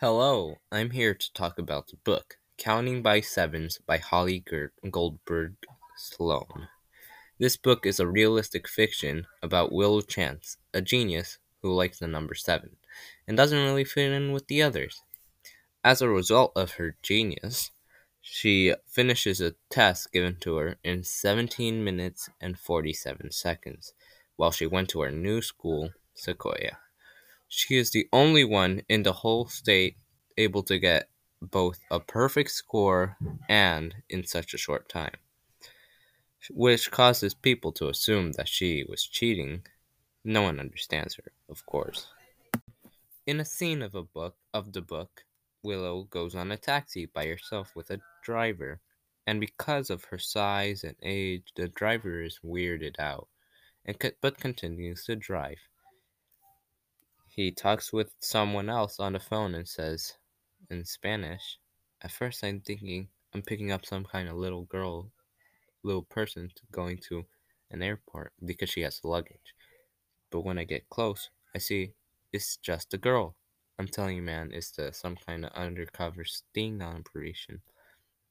Hello, I'm here to talk about the book Counting by Sevens by Holly Goldberg Sloan. This book is a realistic fiction about Willow Chance, a genius who likes the number 7 and doesn't really fit in with the others. As a result of her genius, she finishes a test given to her in 17 minutes and 47 seconds while she went to her new school, Sequoia. She is the only one in the whole state able to get both a perfect score and in such a short time, which causes people to assume that she was cheating. No one understands her, of course. In a scene of a book of the book, Willow goes on a taxi by herself with a driver, and because of her size and age, the driver is weirded out, and co- but continues to drive. He talks with someone else on the phone and says in Spanish. At first, I'm thinking I'm picking up some kind of little girl, little person going to an airport because she has luggage. But when I get close, I see it's just a girl. I'm telling you, man, it's the, some kind of undercover sting operation.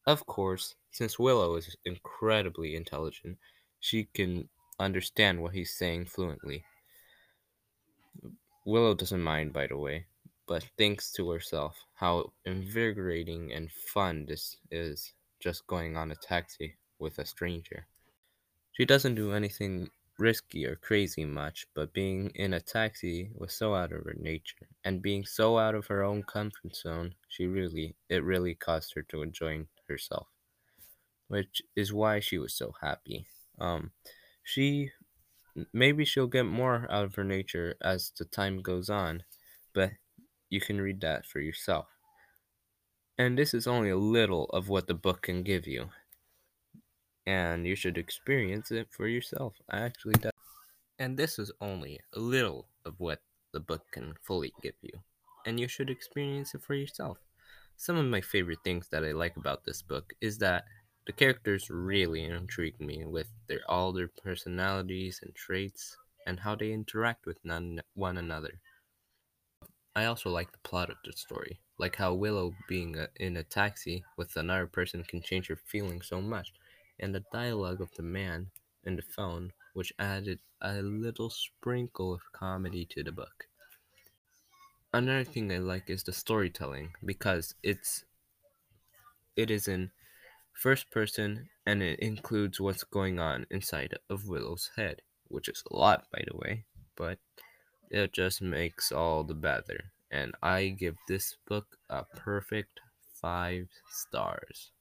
Of course, since Willow is incredibly intelligent, she can understand what he's saying fluently. Willow doesn't mind, by the way, but thinks to herself how invigorating and fun this is just going on a taxi with a stranger. She doesn't do anything risky or crazy much, but being in a taxi was so out of her nature, and being so out of her own comfort zone, she really it really caused her to enjoy herself, which is why she was so happy. Um, she maybe she'll get more out of her nature as the time goes on, but you can read that for yourself. And this is only a little of what the book can give you. And you should experience it for yourself. I actually do. And this is only a little of what the book can fully give you. And you should experience it for yourself. Some of my favorite things that I like about this book is that the characters really intrigue me with their all their personalities and traits and how they interact with none, one another. I also like the plot of the story, like how Willow being a, in a taxi with another person can change her feelings so much, and the dialogue of the man in the phone, which added a little sprinkle of comedy to the book. Another thing I like is the storytelling because it's it is in first person and it includes what's going on inside of Willow's head, which is a lot by the way, but it just makes all the better. And I give this book a perfect five stars.